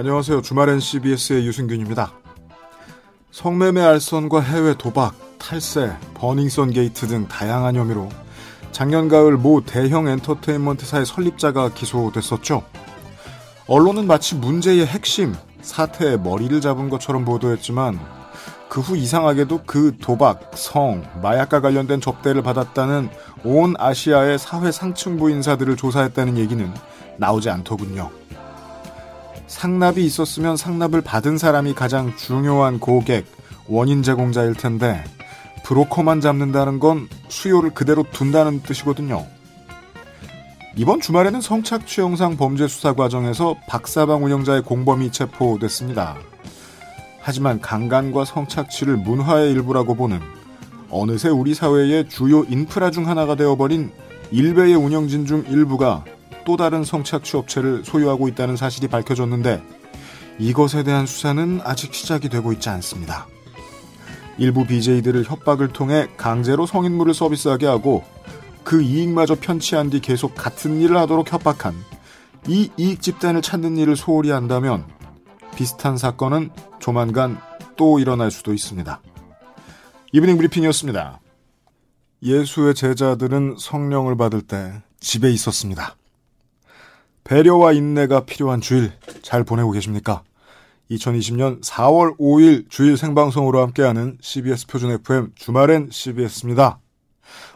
안녕하세요. 주말엔 CBS의 유승균입니다. 성매매 알선과 해외 도박, 탈세, 버닝썬 게이트 등 다양한 혐의로 작년 가을 모 대형 엔터테인먼트사의 설립자가 기소됐었죠. 언론은 마치 문제의 핵심, 사태의 머리를 잡은 것처럼 보도했지만 그 후 이상하게도 그 도박, 성, 마약과 관련된 접대를 받았다는 온 아시아의 사회 상층부 인사들을 조사했다는 얘기는 나오지 않더군요. 상납이 있었으면 상납을 받은 사람이 가장 중요한 고객, 원인 제공자일 텐데 브로커만 잡는다는 건 수요를 그대로 둔다는 뜻이거든요. 이번 주말에는 성착취 영상 범죄 수사 과정에서 박사방 운영자의 공범이 체포됐습니다. 하지만 강간과 성착취를 문화의 일부라고 보는 어느새 우리 사회의 주요 인프라 중 하나가 되어버린 일베의 운영진 중 일부가 또 다른 성착취 업체를 소유하고 있다는 사실이 밝혀졌는데 이것에 대한 수사는 아직 시작이 되고 있지 않습니다. 일부 BJ들을 협박을 통해 강제로 성인물을 서비스하게 하고 그 이익마저 편취한 뒤 계속 같은 일을 하도록 협박한 이 이익 집단을 찾는 일을 소홀히 한다면 비슷한 사건은 조만간 또 일어날 수도 있습니다. 이브닝 브리핑이었습니다. 예수의 제자들은 성령을 받을 때 집에 있었습니다. 배려와 인내가 필요한 주일 잘 보내고 계십니까? 2020년 4월 5일 주일 생방송으로 함께하는 CBS 표준 FM 주말엔 CBS입니다.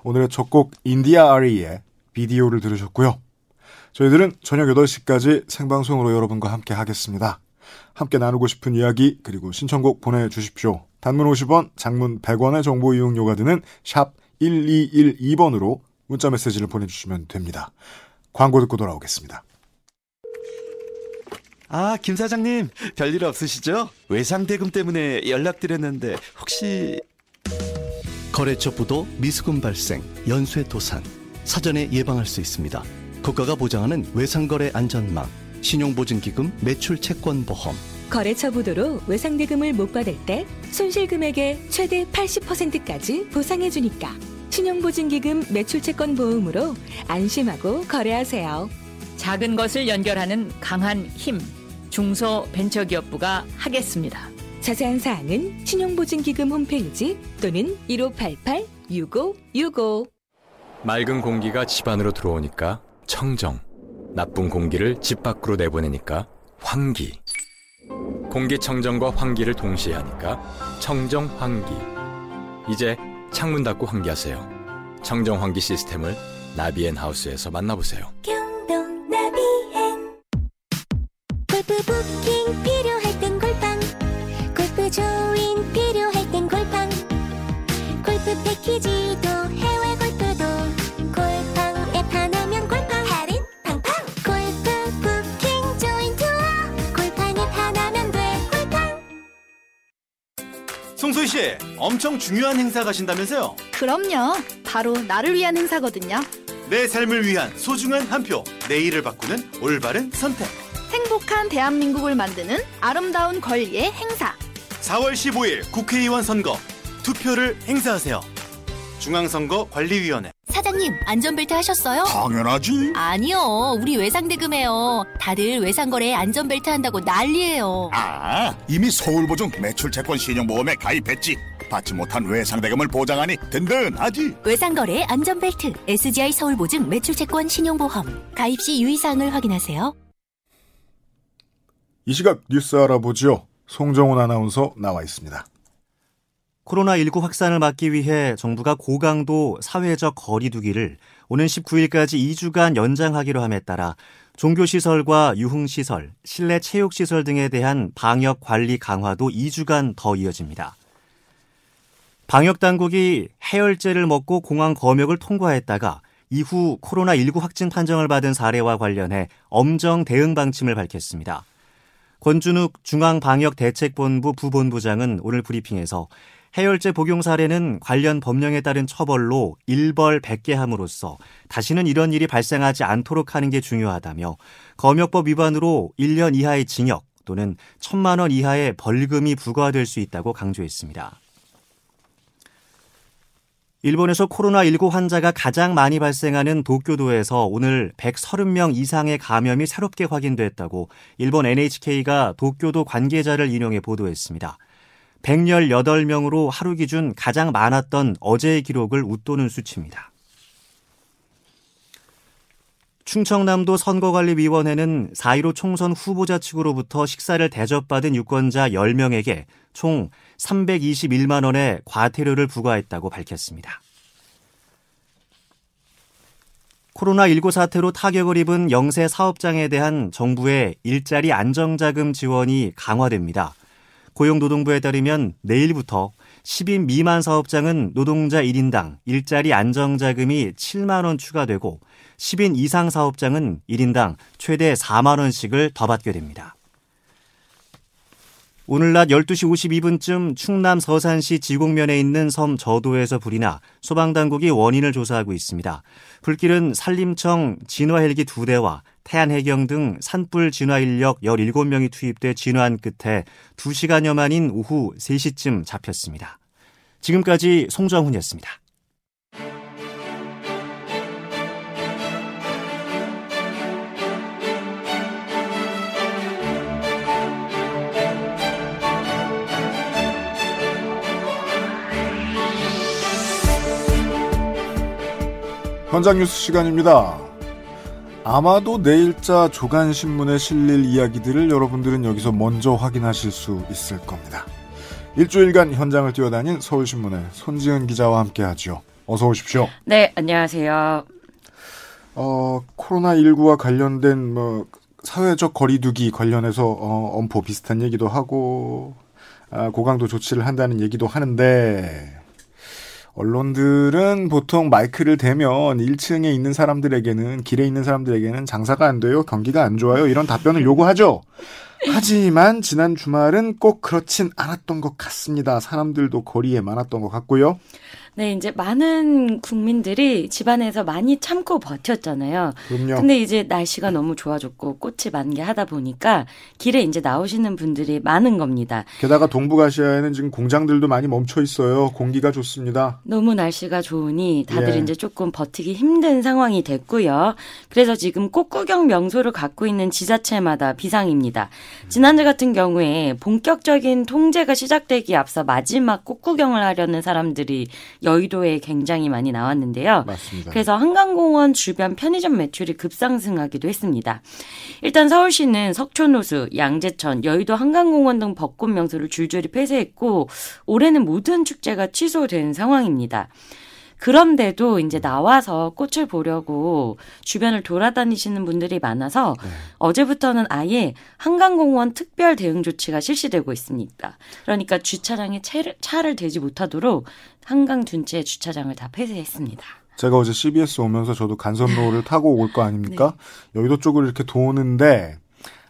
오늘의 첫 곡 인디아 아리의 비디오를 들으셨고요. 저희들은 저녁 8시까지 생방송으로 여러분과 함께 하겠습니다. 함께 나누고 싶은 이야기 그리고 신청곡 보내주십시오. 단문 50원, 장문 100원의 정보 이용료가 드는 샵 1212번으로 문자 메시지를 보내주시면 됩니다. 광고 듣고 돌아오겠습니다. 아, 김 사장님, 별일 없으시죠? 외상대금 때문에 연락드렸는데 혹시 거래처 부도 미수금 발생, 연쇄 도산 사전에 예방할 수 있습니다. 국가가 보장하는 외상거래 안전망, 신용보증기금 매출 채권 보험. 거래처 부도로 외상대금을 못 받을 때 손실금액의 최대 80%까지 보상해 주니까 신용보증기금 매출채권 보험으로 안심하고 거래하세요. 작은 것을 연결하는 강한 힘 중소벤처기업부가 하겠습니다. 자세한 사항은 신용보증기금 홈페이지 또는 1588-6565 맑은 공기가 집 안으로 들어오니까 청정 나쁜 공기를 집 밖으로 내보내니까 환기. 공기청정과 환기를 동시에 하니까 청정 환기. 이제 창문 닫고 환기하세요. 청정 환기 시스템을 나비앤 하우스에서 만나보세요 골프 부킹 필요할 땐 골팡 골프 조인 필요할 땐 골팡 골프 패키지도 해외 골프도 골팡 앱 하나면 골팡 할인 팡팡 골프 부킹 조인 투어 골팡 앱 하나면 돼 골팡 송소희 씨, 엄청 중요한 행사 가신다면서요? 그럼요. 바로 나를 위한 행사거든요. 내 삶을 위한 소중한 한 표, 내일을 바꾸는 올바른 선택. 행복한 대한민국을 만드는 아름다운 권리의 행사. 4월 15일 국회의원 선거 투표를 행사하세요. 중앙선거관리위원회. 사장님, 안전벨트 하셨어요? 당연하지. 아니요, 우리 외상대금해요. 다들 외상거래에 안전벨트 한다고 난리예요. 아, 이미 서울보증 매출채권 신용보험에 가입했지. 받지 못한 외상대금을 보장하니 든든하지. 외상거래 안전벨트, SGI 서울보증 매출채권 신용보험. 가입 시 유의사항을 확인하세요. 이 시각 뉴스 알아보죠. 송정훈 아나운서 나와 있습니다. 코로나19 확산을 막기 위해 정부가 고강도 사회적 거리두기를 오는 19일까지 2주간 연장하기로 함에 따라 종교시설과 유흥시설, 실내 체육시설 등에 대한 방역 관리 강화도 2주간 더 이어집니다. 방역당국이 해열제를 먹고 공항 검역을 통과했다가 이후 코로나19 확진 판정을 받은 사례와 관련해 엄정 대응 방침을 밝혔습니다. 권준욱 중앙방역대책본부 부본부장은 오늘 브리핑에서 해열제 복용 사례는 관련 법령에 따른 처벌로 일벌 100개 함으로써 다시는 이런 일이 발생하지 않도록 하는 게 중요하다며 검역법 위반으로 1년 이하의 징역 또는 1천만 원 이하의 벌금이 부과될 수 있다고 강조했습니다. 일본에서 코로나19 환자가 가장 많이 발생하는 도쿄도에서 오늘 130명 이상의 감염이 새롭게 확인됐다고 일본 NHK가 도쿄도 관계자를 인용해 보도했습니다. 118명으로 하루 기준 가장 많았던 어제의 기록을 웃도는 수치입니다. 충청남도 선거관리위원회는 4.15 총선 후보자 측으로부터 식사를 대접받은 유권자 10명에게 총 321만 원의 과태료를 부과했다고 밝혔습니다. 코로나19 사태로 타격을 입은 영세 사업장에 대한 정부의 일자리 안정자금 지원이 강화됩니다. 고용노동부에 따르면 내일부터 10인 미만 사업장은 노동자 1인당 일자리 안정자금이 7만 원 추가되고 10인 이상 사업장은 1인당 최대 4만 원씩을 더 받게 됩니다. 오늘 낮 12시 52분쯤 충남 서산시 지곡면에 있는 섬 저도에서 불이 나 소방당국이 원인을 조사하고 있습니다. 불길은 산림청 진화 헬기 2대와 태안해경 등 산불 진화 인력 17명이 투입돼 진화한 끝에 2시간여 만인 오후 3시쯤 잡혔습니다. 지금까지 송정훈이었습니다. 현장 뉴스 시간입니다. 아마도 내일자 조간신문에 실릴 이야기들을 여러분들은 여기서 먼저 확인하실 수 있을 겁니다. 일주일간 현장을 뛰어다닌 서울신문의 손지은 기자와 함께하죠. 어서 오십시오. 네, 안녕하세요. 어, 코로나19와 관련된 뭐 사회적 거리두기 관련해서 어, 엄포 비슷한 얘기도 하고 아, 고강도 조치를 한다는 얘기도 하는데 언론들은 보통 마이크를 대면 1층에 있는 사람들에게는 길에 있는 사람들에게는 장사가 안 돼요. 경기가 안 좋아요. 이런 답변을 요구하죠. 하지만 지난 주말은 꼭 그렇진 않았던 것 같습니다. 사람들도 거리에 많았던 것 같고요. 네, 이제 많은 국민들이 집안에서 많이 참고 버텼잖아요. 그럼요. 근데 이제 날씨가 너무 좋아졌고 꽃이 만개하다 보니까 길에 이제 나오시는 분들이 많은 겁니다. 게다가 동북아시아에는 지금 공장들도 많이 멈춰 있어요. 공기가 좋습니다. 너무 날씨가 좋으니 다들 예. 이제 조금 버티기 힘든 상황이 됐고요. 그래서 지금 꽃 구경 명소를 갖고 있는 지자체마다 비상입니다. 지난주 같은 경우에 본격적인 통제가 시작되기 앞서 마지막 꽃 구경을 하려는 사람들이 여의도에 굉장히 많이 나왔는데요. 맞습니다. 그래서 한강공원 주변 편의점 매출이 급상승하기도 했습니다. 일단 서울시는 석촌호수, 양재천, 여의도 한강공원 등 벚꽃 명소를 줄줄이 폐쇄했고 올해는 모든 축제가 취소된 상황입니다. 그런데도 이제 나와서 꽃을 보려고 주변을 돌아다니시는 분들이 많아서 어제부터는 아예 한강공원 특별 대응 조치가 실시되고 있습니다. 그러니까 주차장에 차를, 차를 대지 못하도록 한강 둔치의 주차장을 다 폐쇄했습니다. 제가 어제 CBS 오면서 저도 간선로를 타고 올 거 아닙니까? 여의도 쪽을 이렇게 도는데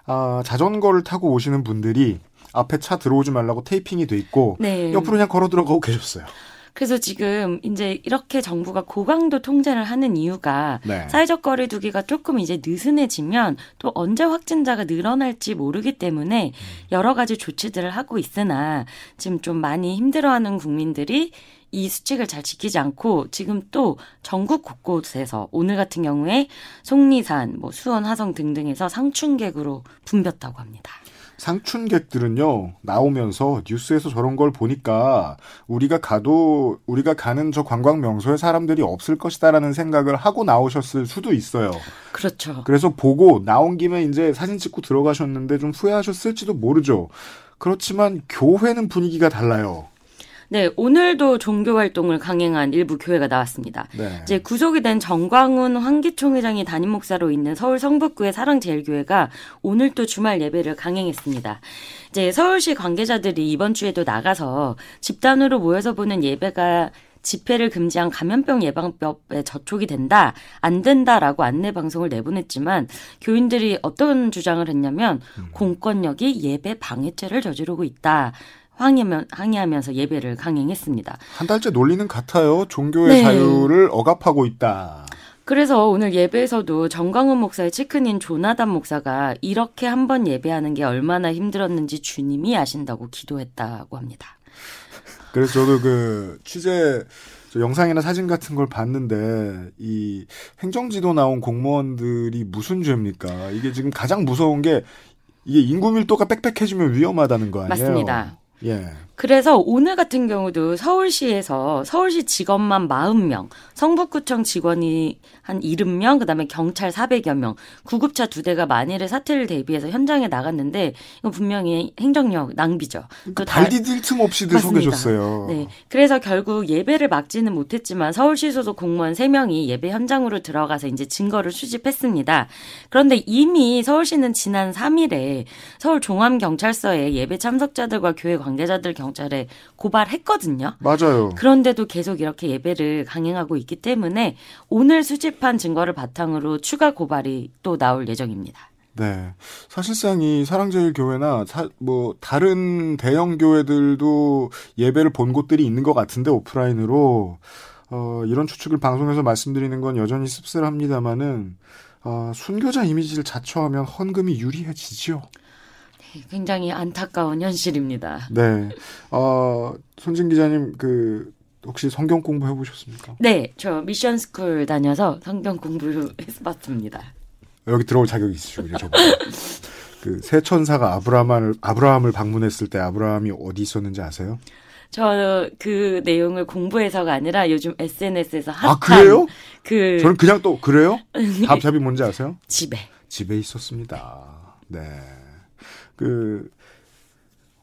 아, 자전거를 타고 오시는 분들이 앞에 차 들어오지 말라고 테이핑이 돼 있고 네. 옆으로 그냥 걸어 들어가고 계셨어요. 그래서 지금 이제 이렇게 정부가 고강도 통제를 하는 이유가 네. 사회적 거리 두기가 조금 이제 느슨해지면 또 언제 확진자가 늘어날지 모르기 때문에 여러 가지 조치들을 하고 있으나 지금 좀 많이 힘들어하는 국민들이 이 수칙을 잘 지키지 않고 지금 또 전국 곳곳에서 오늘 같은 경우에 속리산, 뭐 수원, 화성 등등에서 상춘객으로 붐볐다고 합니다. 상춘객들은요 나오면서 뉴스에서 저런 걸 보니까 우리가 가도 우리가 가는 저 관광 명소에 사람들이 없을 것이다라는 생각을 하고 나오셨을 수도 있어요. 그렇죠. 그래서 보고 나온 김에 이제 사진 찍고 들어가셨는데 좀 후회하셨을지도 모르죠. 그렇지만 교회는 분위기가 달라요. 네, 오늘도 종교 활동을 강행한 일부 교회가 나왔습니다. 네. 이제 구속이 된 정광훈 환기총 회장이 담임 목사로 있는 서울 성북구의 사랑제일교회가 오늘 또 주말 예배를 강행했습니다. 이제 서울시 관계자들이 이번 주에도 나가서 집단으로 모여서 보는 예배가 집회를 금지한 감염병 예방법에 저촉이 된다, 안 된다라고 안내 방송을 내보냈지만 교인들이 어떤 주장을 했냐면 공권력이 예배 방해죄를 저지르고 있다. 항의하면, 항의하면서 예배를 강행했습니다. 한 달째 논리는 같아요. 종교의 네. 자유를 억압하고 있다. 그래서 오늘 예배에서도 정광훈 목사의 측근인 조나단 목사가 이렇게 한 번 예배하는 게 얼마나 힘들었는지 주님이 아신다고 기도했다고 합니다. 그래서 저도 그 취재 저 영상이나 사진 같은 걸 봤는데 이 행정지도 나온 공무원들이 무슨 죄입니까? 이게 지금 가장 무서운 게 이게 인구 밀도가 빽빽해지면 위험하다는 거 아니에요? 맞습니다. 예. 그래서 오늘 같은 경우도 서울시에서 서울시 직원만 40명, 성북구청 직원이 한 70명, 그다음에 경찰 400여 명, 구급차 두 대가 만일의 사태를 대비해서 현장에 나갔는데 이건 분명히 행정력 낭비죠. 또 다- 발 디딜 틈 없이들. 속여줬어요. 네. 그래서 결국 예배를 막지는 못했지만 서울시 소속 공무원 3명이 예배 현장으로 들어가서 이제 증거를 수집했습니다. 그런데 이미 서울시는 지난 3일에 서울 종암 경찰서에 예배 참석자들과 교회 관계자들 경찰에 고발했거든요. 맞아요. 그런데도 계속 이렇게 예배를 강행하고 있기 때문에 오늘 수집한 증거를 바탕으로 추가 고발이 또 나올 예정입니다. 네. 사실상 이 사랑제일교회나 사- 뭐 다른 대형 교회들도 예배를 본 곳들이 있는 것 같은데 오프라인으로 어, 이런 추측을 방송에서 말씀드리는 건 여전히 씁쓸합니다만은 어, 순교자 이미지를 자처하면 헌금이 유리해지죠. 굉장히 안타까운 현실입니다. 네. 어, 손진 기자님 그 혹시 성경 공부 해보셨습니까? 네, 저 미션 스쿨 다녀서 성경 공부 해봤습니다. 여기 들어올 자격이 있으시군요. 저보다. 그 세 천사가 아브라함을 아브라함을 방문했을 때 아브라함이 어디 있었는지 아세요? 저 그 내용을 공부해서가 아니라 요즘 SNS에서 핫한 아 그래요? 그 저는 그냥 또 그래요? 답답이 뭔지 아세요? 집에 집에 있었습니다. 네. 그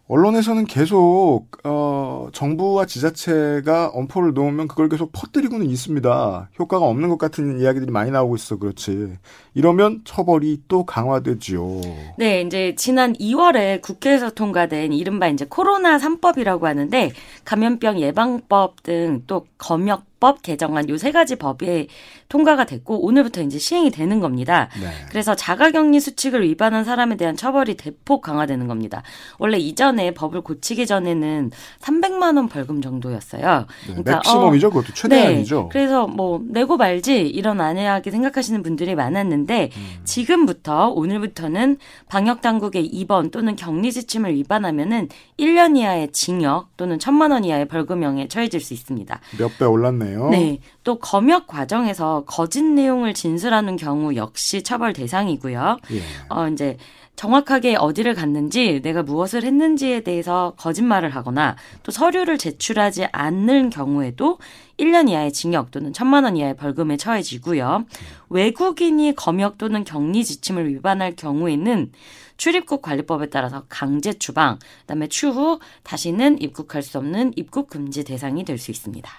언론에서는 계속 어 정부와 지자체가 엄포를 놓으면 그걸 계속 퍼뜨리고는 있습니다. 효과가 없는 것 같은 이야기들이 많이 나오고 있어 그렇지. 이러면 처벌이 또 강화되지요. 네, 이제 지난 2월에 국회에서 통과된 이른바 이제 코로나 3법이라고 하는데 감염병 예방법 등 또 검역 법 개정안 요 세 가지 법이 통과가 됐고 오늘부터 이제 시행이 되는 겁니다. 네. 그래서 자가격리 수칙을 위반한 사람에 대한 처벌이 대폭 강화되는 겁니다. 원래 이전에 법을 고치기 전에는 300만 원 벌금 정도였어요. 네, 맥시멈이죠. 그것도 최대한이죠. 네, 그래서 뭐 내고 말지 이런 안해하게 생각하시는 분들이 많았는데 음. 지금부터 오늘부터는 방역 당국의 입원 또는 격리 지침을 위반하면은 1년 이하의 징역 또는 1천만 원 이하의 벌금형에 처해질 수 있습니다. 몇 배 올랐네 요. 네. 또 검역 과정에서 거짓 내용을 진술하는 경우 역시 처벌 대상이고요. 예. 어, 이제 정확하게 어디를 갔는지 내가 무엇을 했는지에 대해서 거짓말을 하거나 또 서류를 제출하지 않는 경우에도 1년 이하의 징역 또는 1천만 원 이하의 벌금에 처해지고요. 외국인이 검역 또는 격리 지침을 위반할 경우에는 출입국 관리법에 따라서 강제 추방, 그다음에 추후 다시는 입국할 수 없는 입국 금지 대상이 될 수 있습니다.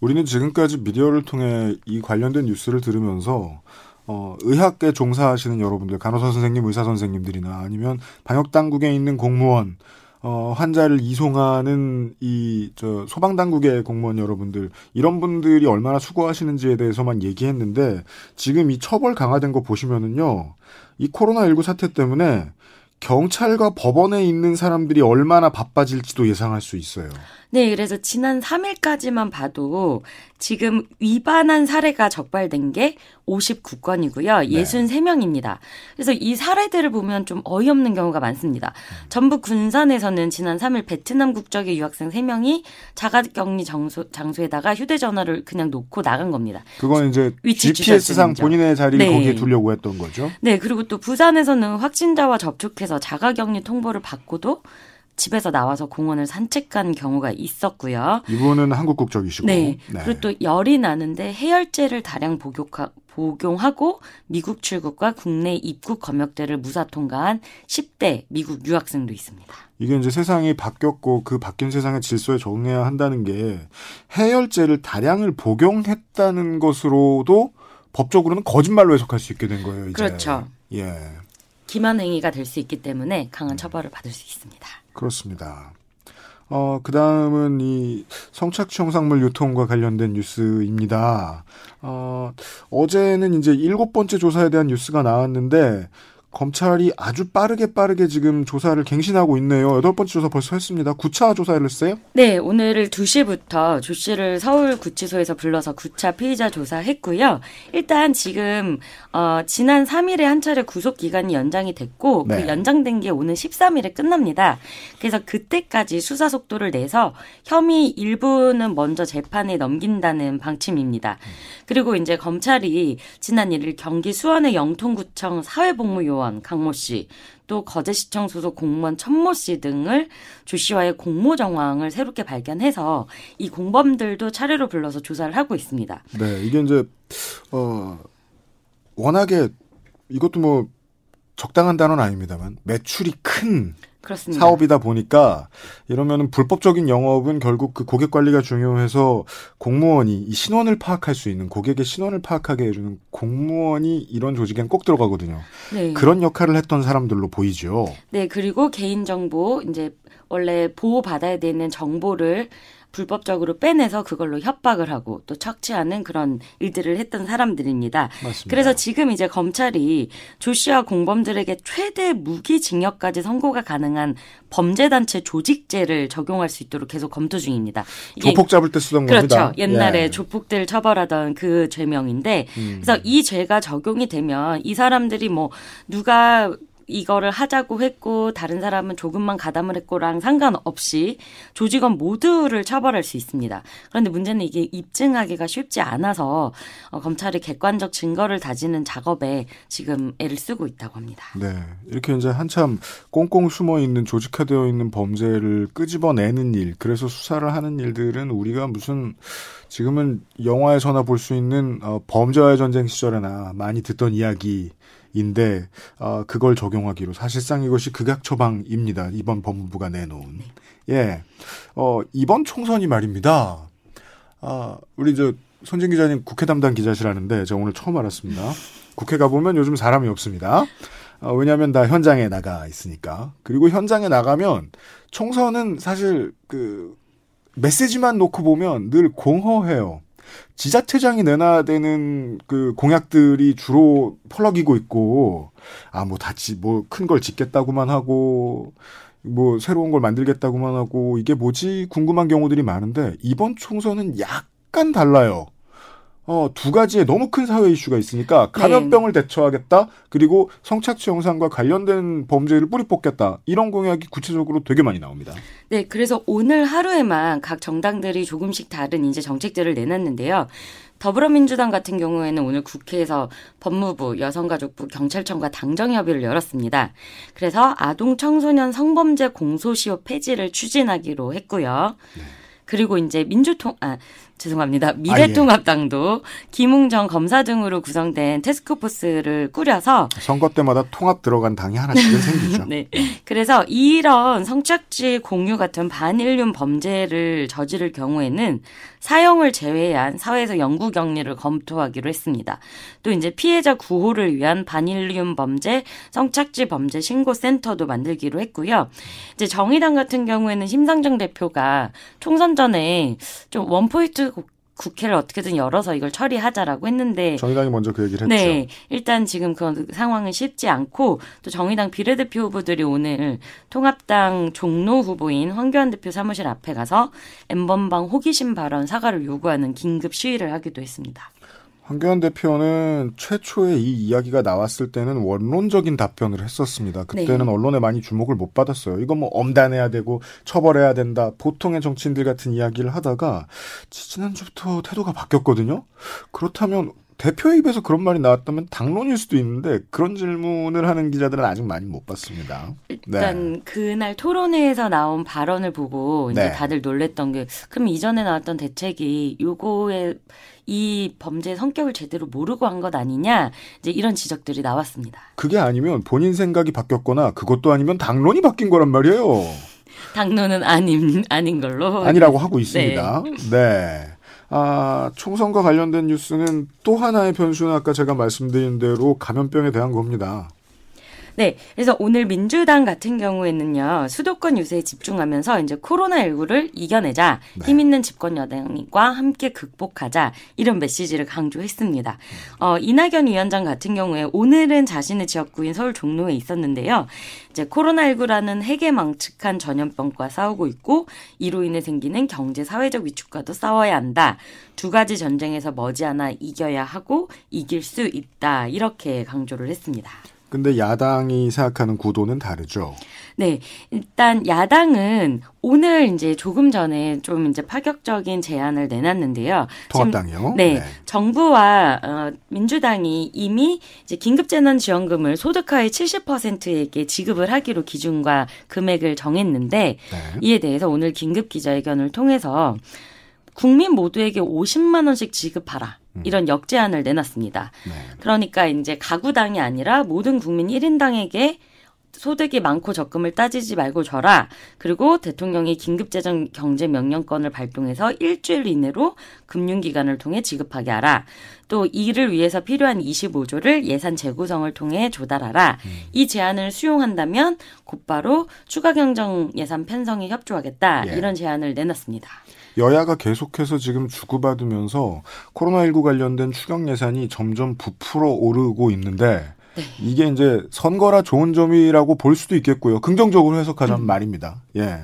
우리는 지금까지 미디어를 통해 이 관련된 뉴스를 들으면서 어, 의학계 종사하시는 여러분들, 간호사 선생님, 의사 선생님들이나 아니면 방역 당국에 있는 공무원, 어, 환자를 이송하는 이, 저, 소방 당국의 공무원 여러분들, 이런 분들이 얼마나 수고하시는지에 대해서만 얘기했는데, 지금 이 처벌 강화된 거 보시면은요, 이 코로나 19 사태 때문에 경찰과 법원에 있는 사람들이 얼마나 바빠질지도 예상할 수 있어요. 네, 그래서 지난 3일까지만 봐도 지금 위반한 사례가 적발된 게 59건이고요. 네. 63명입니다. 그래서 이 사례들을 보면 좀 어이없는 경우가 많습니다. 전북 군산에서는 지난 3일 베트남 국적의 유학생 3명이 자가격리 장소, 장소에다가 휴대전화를 그냥 놓고 나간 겁니다. 그건 이제 GPS상 본인의 자리를 네. 거기에 두려고 했던 거죠. 네, 그리고 또 부산에서는 확진자와 접촉해서 자가격리 통보를 받고도 집에서 나와서 공원을 산책한 경우가 있었고요. 이분은 한국 국적이시고. 네. 그리고 또 열이 나는데 해열제를 다량 복용하, 복용하고 미국 출국과 국내 입국 검역대를 무사 통과한 10대 미국 유학생도 있습니다. 이게 이제 세상이 바뀌었고 그 바뀐 세상의 질서에 적응해야 한다는 게 해열제를 다량을 복용했다는 것으로도 법적으로는 거짓말로 해석할 수 있게 된 거예요. 이제. 그렇죠. 예. 기만 행위가 될 수 있기 때문에 강한 처벌을 받을 수 있습니다. 그렇습니다. 어, 그 다음은 이 성착취 형상물 유통과 관련된 뉴스입니다. 어, 어제는 이제 일곱 번째 조사에 대한 뉴스가 나왔는데, 검찰이 아주 빠르게 빠르게 지금 조사를 갱신하고 있네요. 여덟 번째 조사 벌써 했습니다. 9차 조사를 했어요? 네, 오늘 2시부터 조 씨를 서울구치소에서 불러서 9차 피의자 조사했고요. 일단 지금 어, 지난 3일에 한 차례 구속 기간이 연장이 됐고 네. 그 연장된 게 오늘 13일에 끝납니다. 그래서 그때까지 수사 속도를 내서 혐의 일부는 먼저 재판에 넘긴다는 방침입니다. 그리고 이제 검찰이 지난 1일 경기 수원의 영통구청 사회복무요 원 강모 씨, 또 거제시청 소속 공무원 천모 씨 등을 조 씨와의 공모 정황을 새롭게 발견해서 이 공범들도 차례로 불러서 조사를 하고 있습니다. 네, 이게 이제 어 워낙에 이것도 뭐 적당한 단어는 아닙니다만 매출이 큰 그렇습니다. 사업이다 보니까 이러면은 불법적인 영업은 결국 그 고객 관리가 중요해서 공무원이 이 신원을 파악할 수 있는 고객의 신원을 파악하게 해주는 공무원이 이런 조직엔 꼭 들어가거든요. 네. 그런 역할을 했던 사람들로 보이죠. 네, 그리고 개인정보, 이제 원래 보호받아야 되는 정보를 불법적으로 빼내서 그걸로 협박을 하고 또 착취하는 그런 일들을 했던 사람들입니다. 맞습니다. 그래서 지금 이제 검찰이 조 씨와 공범들에게 최대 무기징역까지 선고가 가능한 범죄단체 조직죄를 적용할 수 있도록 계속 검토 중입니다. 조폭 잡을 때 쓰던 그렇죠. 겁니다. 옛날에 예. 조폭들 처벌하던 그 죄명인데 음. 그래서 이 죄가 적용이 되면 이 사람들이 뭐 누가 이거를 하자고 했고 다른 사람은 조금만 가담을 했고랑 상관없이 조직원 모두를 처벌할 수 있습니다. 그런데 문제는 이게 입증하기가 쉽지 않아서 어, 검찰이 객관적 증거를 다지는 작업에 지금 애를 쓰고 있다고 합니다. 네. 이렇게 이제 한참 꽁꽁 숨어 있는 조직화되어 있는 범죄를 끄집어내는 일, 그래서 수사를 하는 일들은 우리가 무슨 지금은 영화에서나 볼 수 있는 어, 범죄와의 전쟁 시절에나 많이 듣던 이야기 인데 어, 그걸 적용하기로 사실상 이것이 극약 처방입니다. 이번 법무부가 내놓은 예. 어, 이번 총선이 말입니다. 아, 우리 저 손진 기자님 국회 담당 기자시라는데 제가 오늘 처음 알았습니다. 국회 가 보면 요즘 사람이 없습니다. 어, 왜냐하면 다 현장에 나가 있으니까. 그리고 현장에 나가면 총선은 사실 그 메시지만 놓고 보면 늘 공허해요. 지자체장이 내놔야 되는 그 공약들이 주로 펄럭이고 있고, 아, 뭐 다치, 뭐큰 걸 짓겠다고만 하고, 뭐 새로운 걸 만들겠다고만 하고, 이게 뭐지? 궁금한 경우들이 많은데, 이번 총선은 약간 달라요. 어, 두 가지의 너무 큰 사회 이슈가 있으니까 감염병을 대처하겠다. 그리고 성착취 영상과 관련된 범죄를 뿌리 뽑겠다. 이런 공약이 구체적으로 되게 많이 나옵니다. 네, 그래서 오늘 하루에만 각 정당들이 조금씩 다른 이제 정책들을 내놨는데요. 더불어민주당 같은 경우에는 오늘 국회에서 법무부, 여성가족부, 경찰청과 당정협의를 열었습니다. 그래서 아동 청소년 성범죄 공소시효 폐지를 추진하기로 했고요. 그리고 이제 민주통 아 죄송합니다. 미래통합당도 김웅정 검사 등으로 구성된 테스크포스를 꾸려서 선거 때마다 통합 들어간 당이 하나씩은 생기죠. 네. 그래서 이런 성착취 공유 같은 반인륜 범죄를 저지를 경우에는 사형을 제외한 사회에서 영구 격리를 검토하기로 했습니다. 또 이제 피해자 구호를 위한 반인륜 범죄, 성착취 범죄 신고 센터도 만들기로 했고요. 이제 정의당 같은 경우에는 심상정 대표가 총선 전에 좀 원포인트 국회를 어떻게든 열어서 이걸 처리하자라고 했는데 정의당이 먼저 그 얘기를 했죠. 네, 일단 지금 그 상황은 쉽지 않고 또 정의당 비례대표 후보들이 오늘 통합당 종로 후보인 황교안 대표 사무실 앞에 가서 엠번방 호기심 발언 사과를 요구하는 긴급 시위를 하기도 했습니다. 황교안 대표는 최초에 이 이야기가 나왔을 때는 원론적인 답변을 했었습니다. 그때는 네. 언론에 많이 주목을 못 받았어요. 이거 뭐 엄단해야 되고 처벌해야 된다. 보통의 정치인들 같은 이야기를 하다가 지난주부터 태도가 바뀌었거든요. 그렇다면 대표의 입에서 그런 말이 나왔다면 당론일 수도 있는데 그런 질문을 하는 기자들은 아직 많이 못 봤습니다. 일단 그날 토론회에서 나온 발언을 보고 이제 네. 다들 놀랬던 게 그럼 이전에 나왔던 대책이 요거에 이 범죄의 성격을 제대로 모르고 한 것 아니냐 이제 이런 지적들이 나왔습니다. 그게 아니면 본인 생각이 바뀌었거나 그것도 아니면 당론이 바뀐 거란 말이에요. 당론은 아닌 아닌 걸로 아니라고 하고 네. 있습니다. 네. 아, 총선과 관련된 뉴스는 또 하나의 변수는 아까 제가 말씀드린 대로 감염병에 대한 겁니다. 네. 그래서 오늘 민주당 같은 경우에는요, 수도권 유세에 집중하면서 이제 코로나19를 이겨내자, 네. 힘 있는 집권 여당과 함께 극복하자, 이런 메시지를 강조했습니다. 어, 이낙연 위원장 같은 경우에 오늘은 자신의 지역구인 서울 종로에 있었는데요. 이제 코로나19라는 핵에 망측한 전염병과 싸우고 있고, 이로 인해 생기는 경제, 사회적 위축과도 싸워야 한다. 두 가지 전쟁에서 머지않아 이겨야 하고, 이길 수 있다. 이렇게 강조를 했습니다. 근데 야당이 생각하는 구도는 다르죠. 네. 일단 야당은 오늘 이제 조금 전에 좀 이제 파격적인 제안을 내놨는데요. 통합당이요? 네. 네. 정부와 어, 민주당이 이미 이제 긴급재난지원금을 소득하의 70%에게 지급을 하기로 기준과 금액을 정했는데 네. 이에 대해서 오늘 긴급 기자회견을 통해서 국민 모두에게 50만 원씩 지급하라. 음. 이런 역제안을 내놨습니다. 네. 그러니까 이제 가구당이 아니라 모든 국민 1인당에게 소득이 많고 적금을 따지지 말고 줘라. 그리고 대통령이 긴급재정 경제명령권을 발동해서 일주일 이내로 금융기관을 통해 지급하게 하라. 또 이를 위해서 필요한 25조를 예산 재구성을 통해 조달하라. 이 제안을 수용한다면 곧바로 추가 경정 예산 편성에 협조하겠다. 예. 이런 제안을 내놨습니다. 여야가 계속해서 지금 주고받으면서 코로나19 관련된 추경 예산이 점점 부풀어 오르고 있는데 네. 이게 이제 선거라 좋은 점이라고 볼 수도 있겠고요. 긍정적으로 음. 해석하자면 말입니다. 예.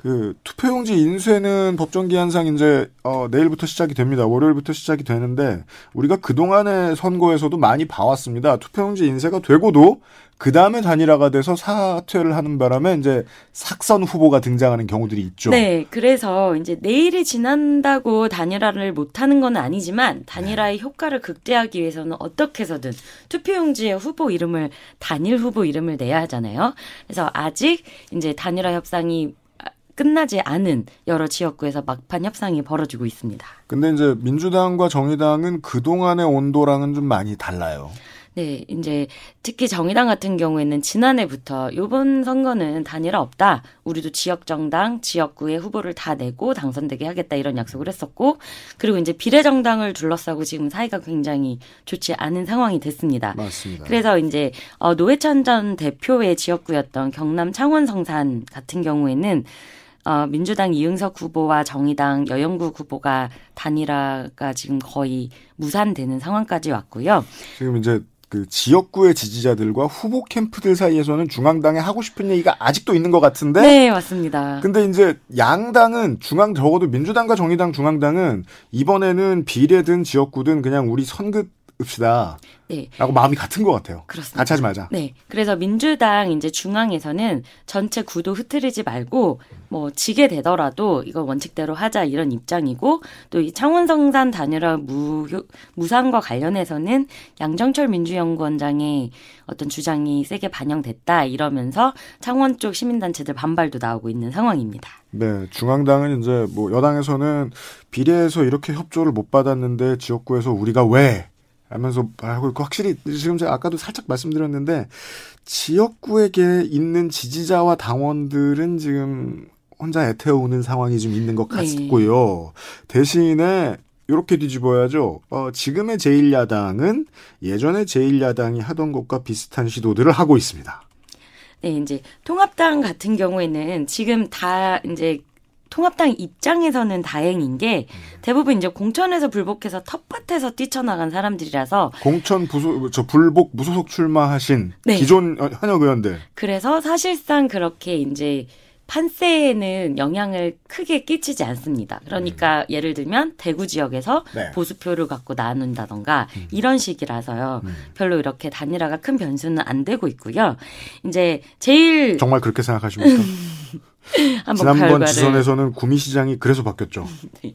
그 투표용지 인쇄는 법정 기한상 이제 어 내일부터 시작이 됩니다. 월요일부터 시작이 되는데 우리가 그동안의 선거에서도 많이 봐왔습니다. 투표용지 인쇄가 되고도 그 다음에 단일화가 돼서 사퇴를 하는 바람에 이제 sak선 후보가 등장하는 경우들이 있죠. 네, 그래서 이제 내일이 지난다고 단일화를 못하는 건 아니지만 단일화의 네. 효과를 극대화하기 위해서는 어떻게 해서든 투표용지에 후보 이름을 단일 후보 이름을 내야 하잖아요. 그래서 아직 이제 단일화 협상이 끝나지 않은 여러 지역구에서 막판 협상이 벌어지고 있습니다. 근데 이제 민주당과 정의당은 그동안의 온도랑은 좀 많이 달라요. 네, 이제 특히 정의당 같은 경우에는 지난해부터 이번 선거는 단일화 없다. 우리도 지역 정당, 지역구의 후보를 다 내고 당선되게 하겠다 이런 약속을 했었고, 그리고 이제 비례 정당을 둘러싸고 지금 사이가 굉장히 좋지 않은 상황이 됐습니다. 맞습니다. 그래서 이제 어, 노회찬 전 대표의 지역구였던 경남 창원 성산 같은 경우에는 어, 민주당 이응석 후보와 정의당 여영구 후보가 단일화가 지금 거의 무산되는 상황까지 왔고요. 지금 이제 그 지역구의 지지자들과 후보 캠프들 사이에서는 중앙당에 하고 싶은 얘기가 아직도 있는 것 같은데. 네, 맞습니다. 근데 이제 양당은 중앙 적어도 민주당과 정의당 중앙당은 이번에는 비례든 지역구든 그냥 우리 선긋 읍시다. 네. 라고 마음이 같은 것 같아요. 그렇습니다. 같이 하지 말자. 네. 그래서 민주당 이제 중앙에서는 전체 구도 흐트리지 말고 뭐 지게 되더라도 이거 원칙대로 하자 이런 입장이고 또 이 창원성산 단일화 무, 무산과 관련해서는 양정철 민주연구원장의 어떤 주장이 세게 반영됐다 이러면서 창원 쪽 시민단체들 반발도 나오고 있는 상황입니다. 네, 중앙당은 이제 뭐 여당에서는 비례해서 이렇게 협조를 못 받았는데 지역구에서 우리가 왜 하면서 하고 있고 확실히 지금 제가 아까도 살짝 말씀드렸는데 지역구에게 있는 지지자와 당원들은 지금 혼자 애태우는 상황이 좀 있는 것 네. 같고요. 대신에 이렇게 뒤집어야죠. 어, 지금의 제1야당은 예전에 제1야당이 하던 것과 비슷한 시도들을 하고 있습니다. 네, 이제 통합당 같은 경우에는 지금 다 이제 통합당 입장에서는 다행인 게 대부분 이제 공천에서 불복해서 텃밭에서 뛰쳐나간 사람들이라서 공천 부소, 저 불복 무소속 출마하신 네. 기존 현역 의원들. 그래서 사실상 그렇게 이제 판세에는 영향을 크게 끼치지 않습니다. 그러니까 예를 들면 대구 지역에서 네. 보수표를 갖고 나눈다던가 이런 식이라서요. 별로 이렇게 단일화가 큰 변수는 안 되고 있고요. 이제 제일 정말 그렇게 생각하십니까? 한번 지난번 결과를 지선에서는 구미시장이 그래서 바뀌었죠. 예.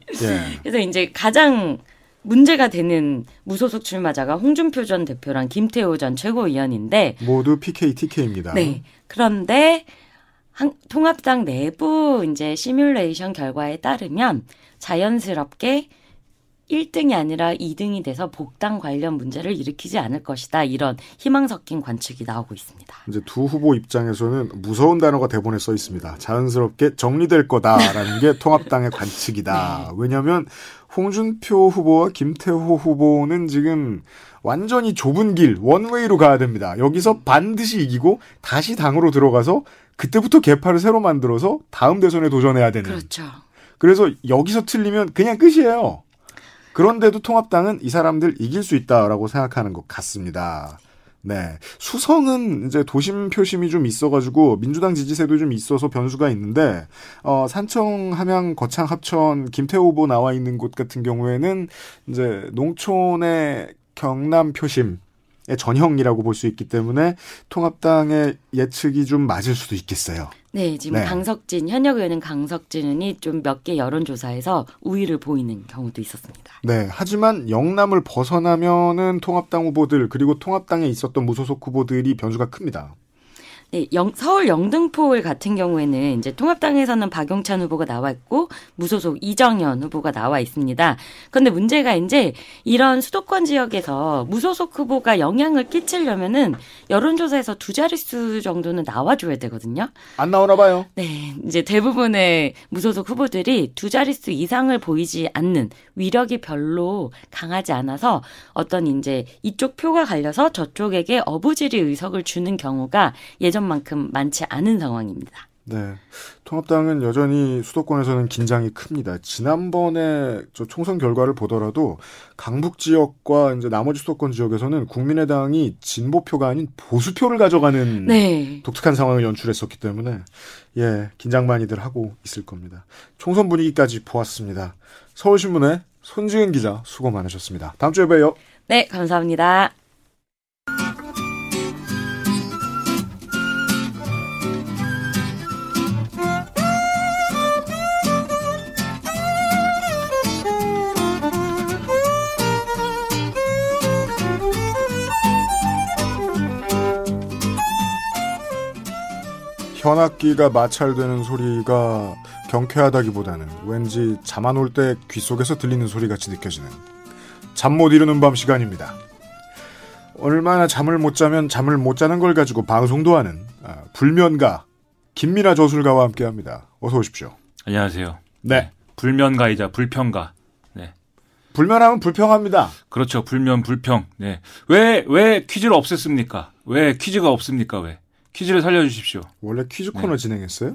그래서 이제 가장 문제가 되는 무소속 출마자가 홍준표 전 대표랑 김태호 전 최고위원인데 모두 PK, TK입니다. 네. 그런데 한, 통합당 내부 이제 시뮬레이션 결과에 따르면 자연스럽게 1등이 아니라 2등이 돼서 복당 관련 문제를 일으키지 않을 것이다. 이런 희망 섞인 관측이 나오고 있습니다. 이제 두 후보 입장에서는 무서운 단어가 대본에 써 있습니다. 자연스럽게 정리될 거다라는 게 통합당의 관측이다. 왜냐하면 홍준표 후보와 김태호 후보는 지금 완전히 좁은 길 원웨이로 가야 됩니다. 여기서 반드시 이기고 다시 당으로 들어가서 그때부터 개파를 새로 만들어서 다음 대선에 도전해야 되는. 그렇죠. 그래서 여기서 틀리면 그냥 끝이에요. 그런데도 통합당은 이 사람들 이길 수 있다라고 생각하는 것 같습니다. 네. 수성은 이제 도심 표심이 좀 있어가지고 민주당 지지세도 좀 있어서 변수가 있는데, 어, 산청, 함양, 거창, 합천, 김태호 후보 나와 있는 곳 같은 경우에는 이제 농촌의 경남 표심, 의 전형이라고 볼 수 있기 때문에 통합당의 예측이 좀 맞을 수도 있겠어요. 네, 지금 네. 강석진 현역 의원은 강석진 의원이 좀 몇 개 여론조사에서 우위를 보이는 경우도 있었습니다. 네. 하지만 영남을 벗어나면은 통합당 후보들 그리고 통합당에 있었던 무소속 후보들이 변수가 큽니다. 네, 영- 서울 영등포을 같은 경우에는 이제 통합당에서는 박용찬 후보가 나와 있고 무소속 이정현 후보가 나와 있습니다. 그런데 문제가 이제 이런 수도권 지역에서 무소속 후보가 영향을 끼치려면은 여론조사에서 두 자릿수 정도는 나와줘야 되거든요. 안 나오나 봐요. 네, 이제 대부분의 무소속 후보들이 두 자릿수 이상을 보이지 않는 위력이 별로 강하지 않아서 어떤 이제 이쪽 표가 갈려서 저쪽에게 어부지리 의석을 주는 경우가 예전 만큼 많지 않은 상황입니다. 네. 통합당은 여전히 수도권에서는 긴장이 큽니다. 지난번에 저 총선 결과를 보더라도 강북 지역과 이제 나머지 수도권 지역에서는 국민의당이 진보표가 아닌 보수표를 가져가는 네. 독특한 상황을 연출했었기 때문에 예, 긴장 많이들 하고 있을 겁니다. 총선 분위기까지 보았습니다. 서울신문의 손지은 기자 수고 많으셨습니다. 다음 주에 봬요. 네, 감사합니다. 현악기가 마찰되는 소리가 경쾌하다기보다는 왠지 잠 안 올 때 귀 속에서 들리는 소리 같이 느껴지는 잠 못 이루는 밤 시간입니다. 얼마나 잠을 못 자면 잠을 못 자는 걸 가지고 방송도 하는 아, 불면가 김민아 저술가와 함께합니다. 어서 오십시오. 안녕하세요. 네. 불면가이자 불평가. 네. 불면하면 불평합니다. 그렇죠. 불면 불평. 네. 왜, 왜 퀴즈를 없앴습니까? 왜 퀴즈가 없습니까? 왜? 퀴즈를 살려주십시오. 원래 퀴즈 코너 진행했어요?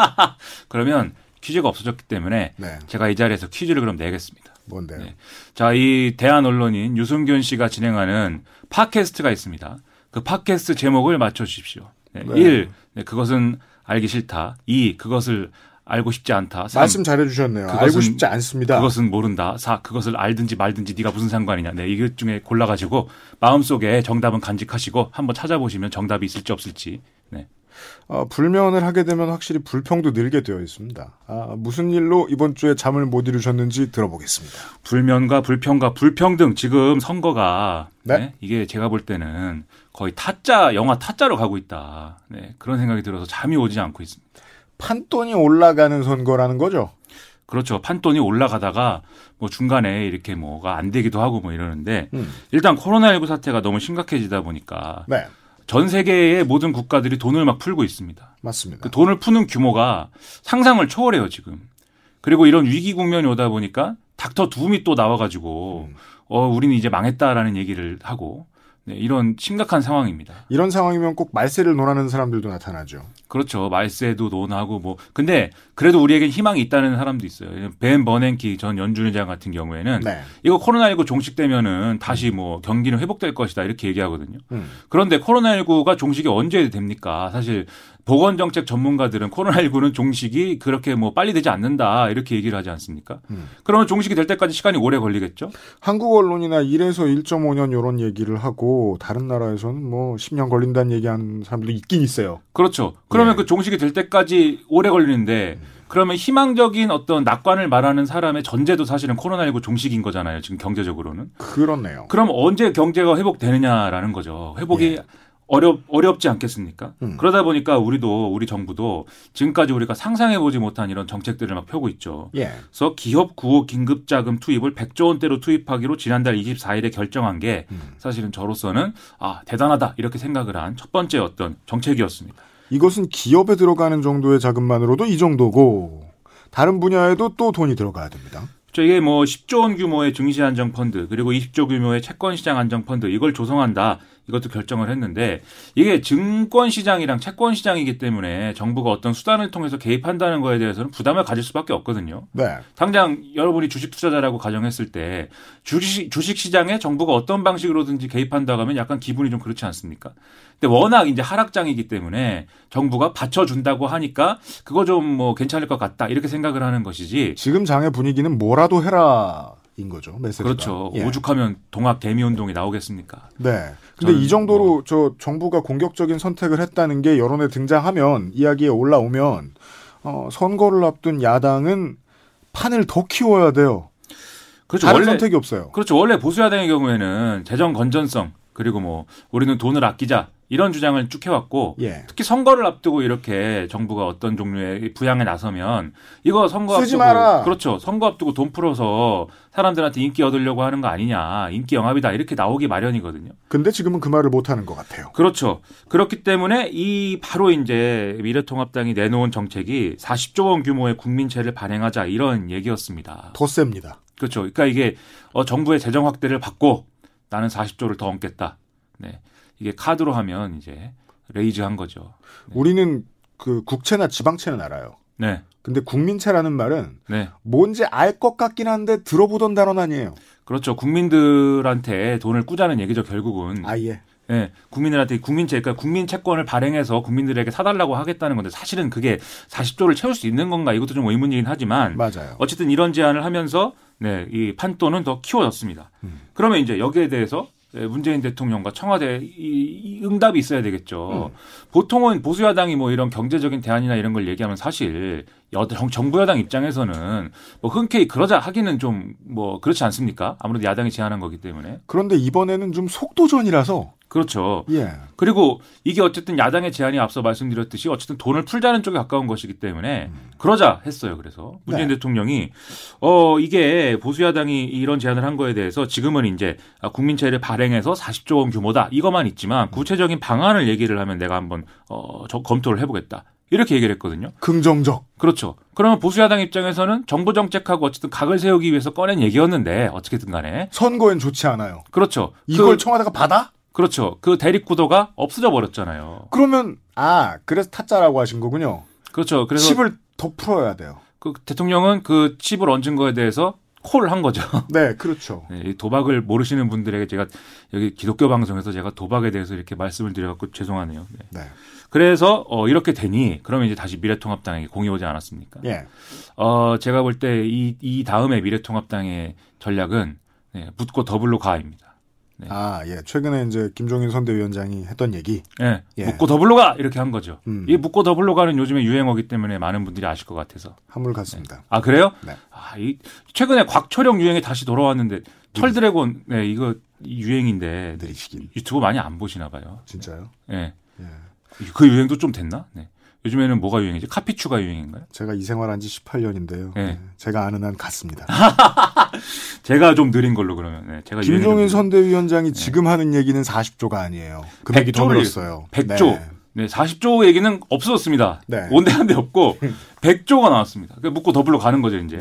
그러면 퀴즈가 없어졌기 때문에 네. 제가 이 자리에서 퀴즈를 그럼 내겠습니다. 뭔데요? 네. 자, 이 대한 언론인 유승균 씨가 진행하는 팟캐스트가 있습니다. 그 팟캐스트 제목을 맞춰 주십시오. 네. 네. 1. 네, 그것은 알기 싫다. 2. 그것을 알고 싶지 않다. 3. 말씀 잘해주셨네요. 알고 싶지 않습니다. 그것은 모른다. 4. 그것을 알든지 말든지 네가 무슨 상관이냐. 네, 이것 중에 골라가지고 마음속에 정답은 간직하시고 한번 찾아보시면 정답이 있을지 없을지. 네. 어, 불면을 하게 되면 확실히 불평도 늘게 되어 있습니다. 아, 무슨 일로 이번 주에 잠을 못 이루셨는지 들어보겠습니다. 불면과 불평과 불평등 지금 선거가 네. 네, 이게 제가 볼 때는 거의 타짜 영화 타짜로 가고 있다. 네, 그런 생각이 들어서 잠이 오지 않고 있습니다. 판돈이 올라가는 선거라는 거죠. 그렇죠. 판돈이 올라가다가 뭐 중간에 이렇게 뭐가 안 되기도 하고 뭐 이러는데 음. 일단 코로나19 사태가 너무 심각해지다 보니까 네. 전 세계의 모든 국가들이 돈을 막 풀고 있습니다. 맞습니다. 그 돈을 푸는 규모가 상상을 초월해요, 지금. 그리고 이런 위기 국면이 오다 보니까 닥터 둠이 또 나와가지고, 음. 어, 우리는 이제 망했다라는 얘기를 하고, 네, 이런 심각한 상황입니다. 이런 상황이면 꼭 말세를 논하는 사람들도 나타나죠. 그렇죠. 말세도 논하고 뭐. 근데 그래도 우리에겐 희망이 있다는 사람도 있어요. 벤 버냉키 전 연준의장 같은 경우에는 네. 이거 코로나19 종식되면은 다시 뭐 경기는 회복될 것이다 이렇게 얘기하거든요. 음. 그런데 코로나19가 종식이 언제 됩니까? 사실 보건 정책 전문가들은 코로나19는 종식이 그렇게 뭐 빨리 되지 않는다 이렇게 얘기를 하지 않습니까? 음. 그러면 종식이 될 때까지 시간이 오래 걸리겠죠? 한국 언론이나 1에서 1.5년 이런 얘기를 하고 다른 나라에서는 뭐 10년 걸린다는 얘기하는 사람도 있긴 있어요. 그렇죠. 그러면 그 종식이 될 때까지 오래 걸리는데 그러면 희망적인 어떤 낙관을 말하는 사람의 전제도 사실은 코로나19 종식인 거잖아요. 지금 경제적으로는. 그렇네요. 그럼 언제 경제가 회복되느냐라는 거죠. 회복이 어렵 어렵지 않겠습니까? 음. 그러다 보니까 우리도 우리 정부도 지금까지 우리가 상상해 보지 못한 이런 정책들을 막 펴고 있죠. 예. 그래서 기업 구호 긴급 자금 투입을 100조 원대로 투입하기로 지난달 24일에 결정한 게 음. 사실은 저로서는 아 대단하다 이렇게 생각을 한 첫 번째 어떤 정책이었습니다. 이것은 기업에 들어가는 정도의 자금만으로도 이 정도고 다른 분야에도 또 돈이 들어가야 됩니다. 저 이게 뭐 10조 원 규모의 증시 안정 펀드 그리고 20조 규모의 채권 시장 안정 펀드 이걸 조성한다. 이것도 결정을 했는데 이게 증권 시장이랑 채권 시장이기 때문에 정부가 어떤 수단을 통해서 개입한다는 거에 대해서는 부담을 가질 수밖에 없거든요. 네. 당장 여러분이 주식 투자자라고 가정했을 때 주식 주식 시장에 정부가 어떤 방식으로든지 개입한다고 하면 약간 기분이 좀 그렇지 않습니까? 근데 워낙 이제 하락장이기 때문에 정부가 받쳐준다고 하니까 그거 좀 뭐 괜찮을 것 같다 이렇게 생각을 하는 것이지. 지금 장의 분위기는 뭐라도 해라. 인 거죠 메시지가. 그렇죠. 예. 오죽하면 동학 개미 운동이 나오겠습니까? 네. 근데 이 정도로 저 정부가 공격적인 선택을 했다는 게 여론에 등장하면 이야기에 올라오면 어, 선거를 앞둔 야당은 판을 더 키워야 돼요. 그렇죠. 다른 원래- 선택이 없어요. 그렇죠. 원래 보수 야당의 경우에는 재정 건전성 그리고 뭐 우리는 돈을 아끼자 이런 주장을 쭉 해왔고 예. 특히 선거를 앞두고 이렇게 정부가 어떤 종류의 부양에 나서면 이거 선거 앞두고 마라. 그렇죠. 선거 앞두고 돈 풀어서 사람들한테 인기 얻으려고 하는 거 아니냐 인기 영합이다 이렇게 나오기 마련이거든요. 근데 지금은 그 말을 못 하는 것 같아요. 그렇죠. 그렇기 때문에 이 바로 이제 미래통합당이 내놓은 정책이 40조 원 규모의 국민채를 발행하자 이런 얘기였습니다. 더 셉니다. 그렇죠. 그러니까 이게 어, 정부의 재정 확대를 받고 나는 40조를 더 얹겠다. 네. 이게 카드로 하면 이제 레이즈한 거죠. 우리는 그 국채나 지방채는 알아요. 네. 근데 국민채라는 말은 네. 뭔지 알 것 같긴 한데 들어보던 단어는 아니에요. 그렇죠. 국민들한테 돈을 꾸자는 얘기죠, 결국은. 아 예. 예, 국민들한테 국민채, 그러니까 국민 채권을 발행해서 국민들에게 사달라고 하겠다는 건데 사실은 그게 40조를 채울 수 있는 건가 이것도 좀 의문이긴 하지만 맞아요. 어쨌든 이런 제안을 하면서 네, 이 판돈은 더 키워졌습니다. 음. 그러면 이제 여기에 대해서 예, 문재인 대통령과 청와대 이, 이 응답이 있어야 되겠죠. 음. 보통은 보수 야당이 뭐 이런 경제적인 대안이나 이런 걸 얘기하면 사실 여, 정- 정부 여당 입장에서는 뭐 흔쾌히 그러자 하기는 좀 뭐 그렇지 않습니까? 아무래도 야당이 제안한 거기 때문에. 그런데 이번에는 좀 속도전이라서 그렇죠. 예. 그리고 이게 어쨌든 야당의 제안이 앞서 말씀드렸듯이 어쨌든 돈을 풀자는 쪽에 가까운 것이기 때문에 그러자 했어요. 그래서 문재인 네. 대통령이 어 이게 보수 야당이 이런 제안을 한 거에 대해서 지금은 이제 국민채를 발행해서 40조 원 규모다 이것만 있지만 구체적인 방안을 얘기를 하면 내가 한번 어 저- 검토를 해보겠다. 이렇게 얘기를 했거든요. 긍정적. 그렇죠. 그러면 보수야당 입장에서는 정부 정책하고 어쨌든 각을 세우기 위해서 꺼낸 얘기였는데 어떻게든 간에 선거엔 좋지 않아요. 그렇죠. 이걸 그- 청와대가 받아? 그렇죠. 그 대립 구도가 없어져 버렸잖아요. 그러면 아 그래서 타짜라고 하신 거군요. 그렇죠. 그래서 칩을 더 풀어야 돼요. 그 대통령은 그 칩을 얹은 거에 대해서 콜을 한 거죠. 네, 그렇죠. 네, 이 도박을 모르시는 분들에게 제가 여기 기독교 방송에서 제가 도박에 대해서 이렇게 말씀을 드려갖고 죄송하네요. 네. 네. 그래서 어, 이렇게 되니 그러면 이제 다시 미래통합당에게 공이 오지 않았습니까? 예. 어, 제가 볼 때 이이 다음에 미래통합당의 전략은 네, 묻고 더블로 가입니다. 아, 예. 최근에 이제 김종인 선대위원장이 했던 얘기. 예, 예. 묻고 더블로 가 이렇게 한 거죠. 음. 이 묻고 더블로 가는 요즘에 유행어기 때문에 많은 분들이 아실 것 같아서. 한물갔습니다. 아 그래요? 네. 아, 이 최근에 곽철용 유행이 다시 돌아왔는데 철드래곤 네 이거 이 유행인데 느리시긴. 유튜브 많이 안 보시나 봐요. 진짜요? 네. 예. 그 유행도 좀 됐나? 네. 요즘에는 뭐가 유행이지? 카피추가 유행인가요? 제가 이 생활한 지 18년인데요. 네. 제가 아는 한 같습니다. 제가 좀 느린 걸로 그러면. 네. 제가 김종인 선대위원장이 지금 하는 얘기는 40조가 아니에요. 금액이 더 100조를 늘었어요. 100조. 네. 네. 40조 얘기는 없어졌습니다. 네. 온데한데 없고 100조가 나왔습니다. 그 묻고 더블로 가는 거죠, 이제.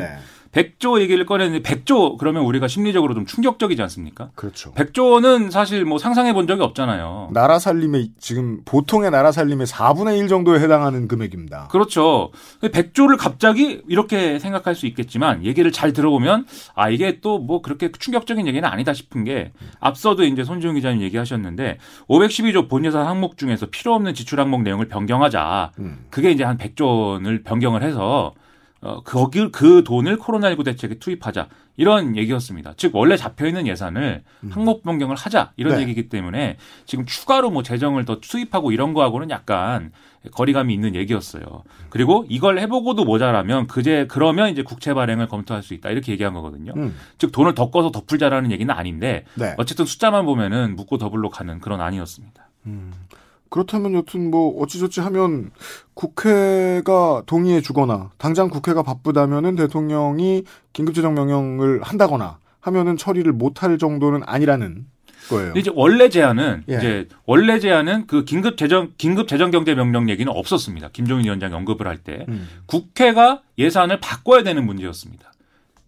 네. 100조 얘기를 꺼냈는데 100조 그러면 우리가 심리적으로 좀 충격적이지 않습니까? 그렇죠. 100조는 사실 뭐 상상해 본 적이 없잖아요. 나라 살림의 지금 보통의 나라 살림의 4분의 1 정도에 해당하는 금액입니다. 그렇죠. 100조를 갑자기 이렇게 생각할 수 있겠지만 얘기를 잘 들어보면 아 이게 또 뭐 그렇게 충격적인 얘기는 아니다 싶은 게 앞서도 이제 손지웅 기자님 얘기하셨는데 512조 본예산 항목 중에서 필요 없는 지출 항목 내용을 변경하자. 음. 그게 이제 한 100조를 변경을 해서 어, 거기 그 돈을 코로나19 대책에 투입하자 이런 얘기였습니다. 즉 원래 잡혀 있는 예산을 항목 변경을 하자 이런 네. 얘기이기 때문에 지금 추가로 뭐 재정을 더 투입하고 이런 거하고는 약간 거리감이 있는 얘기였어요. 그리고 이걸 해보고도 모자라면 그제 그러면 이제 국채 발행을 검토할 수 있다 이렇게 얘기한 거거든요. 음. 즉 돈을 더 꿔서 더 풀자라는 얘기는 아닌데 네. 어쨌든 숫자만 보면은 묻고 더블로 가는 그런 안이었습니다. 그렇다면 여튼 뭐 어찌저찌 하면 국회가 동의해 주거나 당장 국회가 바쁘다면은 대통령이 긴급재정 명령을 한다거나 하면은 처리를 못할 정도는 아니라는 거예요. 이제 원래 제안은 예. 이제 원래 제안은 그 긴급 재정 긴급 재정 경제 명령 얘기는 없었습니다. 김종인 위원장이 언급을 할때 음. 국회가 예산을 바꿔야 되는 문제였습니다.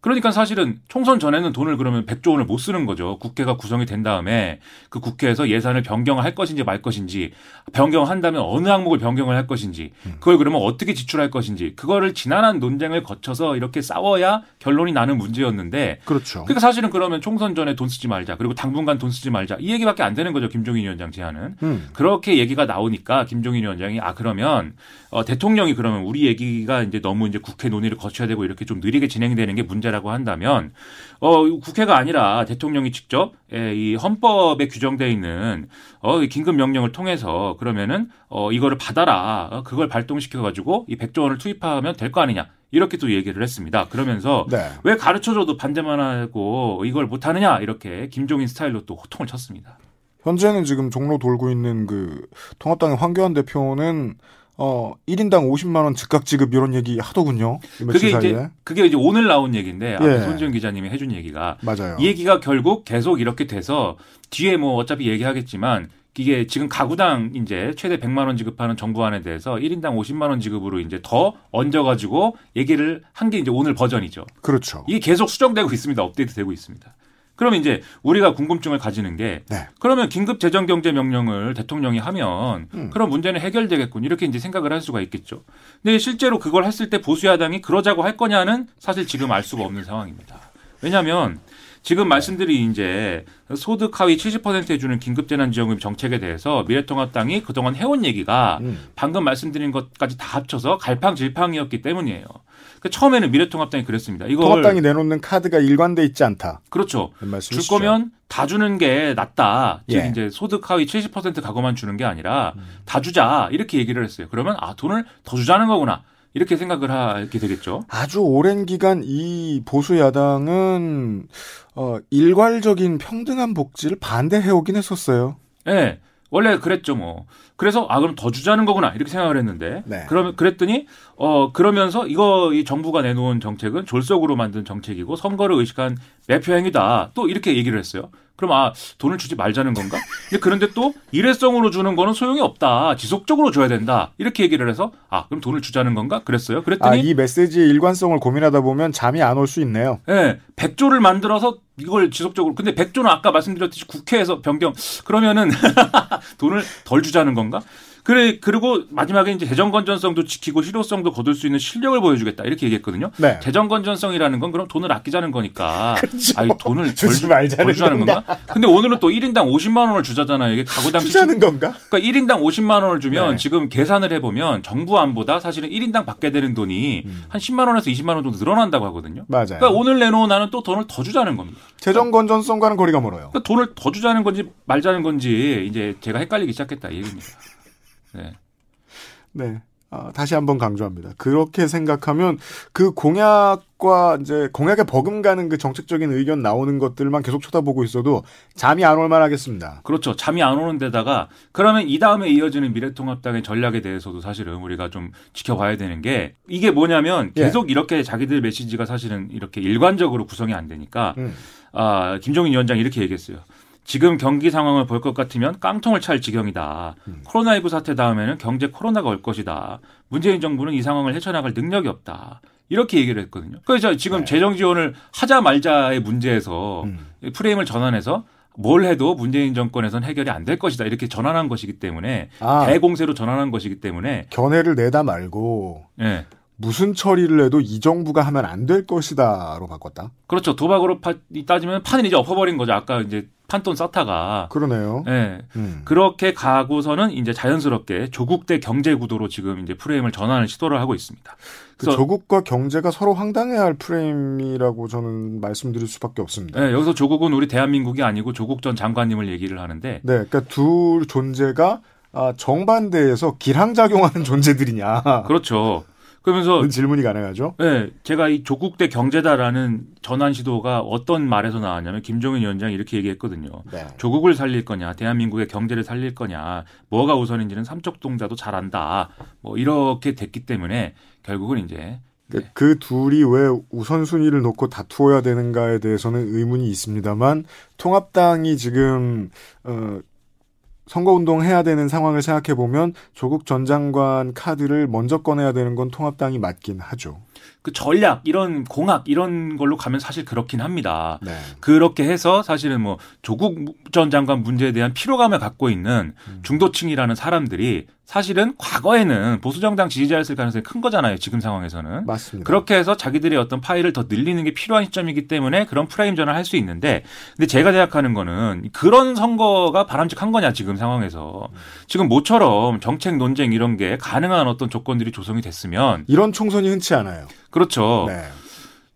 그러니까 사실은 총선 전에는 돈을 그러면 100조 원을 못 쓰는 거죠. 국회가 구성이 된 다음에 그 국회에서 예산을 변경할 것인지 말 것인지 변경한다면 어느 항목을 변경을 할 것인지 그걸 그러면 어떻게 지출할 것인지 그거를 지난한 논쟁을 거쳐서 이렇게 싸워야 결론이 나는 문제였는데 그렇죠. 그러니까 사실은 그러면 총선 전에 돈 쓰지 말자 그리고 당분간 돈 쓰지 말자 이 얘기밖에 안 되는 거죠. 김종인 위원장 제안은. 음. 그렇게 얘기가 나오니까 김종인 위원장이 아 그러면 어, 대통령이 그러면 우리 얘기가 이제 너무 이제 국회 논의를 거쳐야 되고 이렇게 좀 느리게 진행되는 게 문제라 고 한다면 어 국회가 아니라 대통령이 직접 예, 이 헌법에 규정돼 있는 어 긴급 명령을 통해서 그러면은 어 이거를 받아라 어, 그걸 발동시켜 가지고 이 100조 원을 투입하면 될 거 아니냐 이렇게 또 얘기를 했습니다. 그러면서 네. 왜 가르쳐줘도 반대만 하고 이걸 못하느냐 이렇게 김종인 스타일로 또 호통을 쳤습니다. 현재는 지금 종로 돌고 있는 그 통합당의 황교안 대표는 어 1인당 50만 원 즉각 지급 이런 얘기 하더군요. 그게 사이에. 이제 그게 이제 오늘 나온 얘기인데 예. 손지은 기자님이 해준 얘기가 맞아요. 이 얘기가 결국 계속 이렇게 돼서 뒤에 뭐 어차피 얘기하겠지만 이게 지금 가구당 이제 최대 100만 원 지급하는 정부안에 대해서 1인당 50만 원 지급으로 이제 더 얹어 가지고 얘기를 한 게 이제 오늘 버전이죠. 그렇죠. 이게 계속 수정되고 있습니다. 업데이트 되고 있습니다. 그러면 이제 우리가 궁금증을 가지는 게 네. 그러면 긴급 재정 경제 명령을 대통령이 하면 음. 그런 문제는 해결되겠군 이렇게 이제 생각을 할 수가 있겠죠. 근데 실제로 그걸 했을 때 보수 야당이 그러자고 할 거냐는 사실 지금 알 수가 없는 상황입니다. 왜냐하면 지금 말씀드린 이제 소득 하위 70% 해주는 긴급재난지원금 정책에 대해서 미래통합당이 그동안 해온 얘기가 음. 방금 말씀드린 것까지 다 합쳐서 갈팡질팡이었기 때문이에요. 그 처음에는 미래통합당이 그랬습니다. 이걸 통합당이 내놓는 카드가 일관돼 있지 않다. 그렇죠. 그 줄. 거면 다 주는 게 낫다. 즉 예. 이제 소득 하위 70% 가구만 주는 게 아니라 다 주자 이렇게 얘기를 했어요. 그러면 아 돈을 더 주자는 거구나 이렇게 생각을 하게 되겠죠. 아주 오랜 기간 이 보수 야당은 어, 일괄적인 평등한 복지를 반대해 오긴 했었어요. 예. 원래 그랬죠, 뭐. 그래서 아 그럼 더 주자는 거구나 이렇게 생각을 했는데 네. 그러면 그랬더니 어 그러면서 이거 이 정부가 내놓은 정책은 졸속으로 만든 정책이고 선거를 의식한 매표 행위다 또 이렇게 얘기를 했어요. 그럼 아 돈을 주지 말자는 건가? 그런데 또 일회성으로 주는 거는 소용이 없다. 지속적으로 줘야 된다. 이렇게 얘기를 해서 아 그럼 돈을 주자는 건가? 그랬어요. 아, 그랬더니 이 메시지의 일관성을 고민하다 보면 잠이 안 올 수 있네요. 예, 100조를 만들어서 이걸 지속적으로 근데 100조는 아까 말씀드렸듯이 국회에서 변경 그러면은 돈을 덜 주자는 건가? 그래 그리고 마지막에 이제 재정 건전성도 지키고 실효성도 거둘 수 있는 실력을 보여주겠다 이렇게 얘기했거든요. 네. 재정 건전성이라는 건 그럼 돈을 아끼자는 거니까 아니 돈을 덜, 주지 주- 말자는 건가? 건가? 근데 오늘은 또 1인당 50만 원을 주자잖아요. 이게 가구당 주자는 건가? 그러니까 1인당 50만 원을 주면 네. 지금 계산을 해보면 정부 안보다 사실은 1인당 받게 되는 돈이 음. 한 10만 원에서 20만 원 정도 늘어난다고 하거든요. 맞아요. 그러니까 오늘 내놓은 나는 또 돈을 더 주자는 겁니다. 재정 건전성과는 거리가 멀어요. 그러니까 돈을 더 주자는 건지 말자는 건지 이제 제가 헷갈리기 시작했다 이 얘기입니다. 네. 네. 아, 다시 한번 강조합니다. 그렇게 생각하면 그 공약과 이제 공약에 버금가는 그 정책적인 의견 나오는 것들만 계속 쳐다보고 있어도 잠이 안 올 만 하겠습니다. 그렇죠. 잠이 안 오는 데다가 그러면 이 다음에 이어지는 미래통합당의 전략에 대해서도 사실은 우리가 좀 지켜봐야 되는 게 이게 뭐냐면 예. 계속 이렇게 자기들 메시지가 사실은 이렇게 일관적으로 구성이 안 되니까 음. 아, 김종인 위원장이 이렇게 얘기했어요. 지금 경기 상황을 볼 것 같으면 깡통을 찰 지경이다. 음. 코로나19 사태 다음에는 경제 코로나가 올 것이다. 문재인 정부는 이 상황을 헤쳐나갈 능력이 없다. 이렇게 얘기를 했거든요. 그래서 지금 네. 재정 지원을 하자 말자의 문제에서 음. 프레임을 전환해서 뭘 해도 문재인 정권에선 해결이 안 될 것이다. 이렇게 전환한 것이기 때문에 아. 대공세로 전환한 것이기 때문에 견해를 내다 말고 예. 무슨 처리를 해도 이 정부가 하면 안 될 것이다로 바꿨다. 그렇죠. 도박으로 파, 따지면 판을 이제 엎어버린 거죠. 아까 이제 판돈 쌓다가. 그러네요. 예. 음. 그렇게 가고서는 이제 자연스럽게 조국 대 경제 구도로 지금 이제 프레임을 전환을 시도를 하고 있습니다. 그 조국과 경제가 서로 황당해야 할 프레임이라고 저는 말씀드릴 수밖에 없습니다. 예, 여기서 조국은 우리 대한민국이 아니고 조국 전 장관님을 얘기를 하는데 네, 그러니까 두 존재가 아, 정반대에서 기량작용하는 존재들이냐. 그렇죠. 그러면서 질문이 가능하죠. 네, 제가 이 조국대 경제다라는 전환 시도가 어떤 말에서 나왔냐면 김종인 위원장이 이렇게 얘기했거든요. 네. 조국을 살릴 거냐, 대한민국의 경제를 살릴 거냐, 뭐가 우선인지는 삼척동자도 잘 안다. 뭐 이렇게 됐기 때문에 결국은 이제 그, 그 둘이 왜 우선순위를 놓고 다투어야 되는가에 대해서는 의문이 있습니다만 통합당이 지금 어, 선거운동 해야 되는 상황을 생각해 보면 조국 전 장관 카드를 먼저 꺼내야 되는 건 통합당이 맞긴 하죠. 그 전략 이런 공학 이런 걸로 가면 사실 그렇긴 합니다. 네. 그렇게 해서 사실은 뭐 조국 전 장관 문제에 대한 피로감을 갖고 있는 음. 중도층이라는 사람들이 사실은 과거에는 보수정당 지지자였을 가능성이 큰 거잖아요. 지금 상황에서는. 맞습니다. 그렇게 해서 자기들의 어떤 파일을 더 늘리는 게 필요한 시점이기 때문에 그런 프레임 전환을 할 수 있는데 근데 제가 생각하는 거는 그런 선거가 바람직한 거냐 지금 상황에서 지금 모처럼 정책 논쟁 이런 게 가능한 어떤 조건들이 조성이 됐으면 이런 총선이 흔치 않아요. 그렇죠. 네.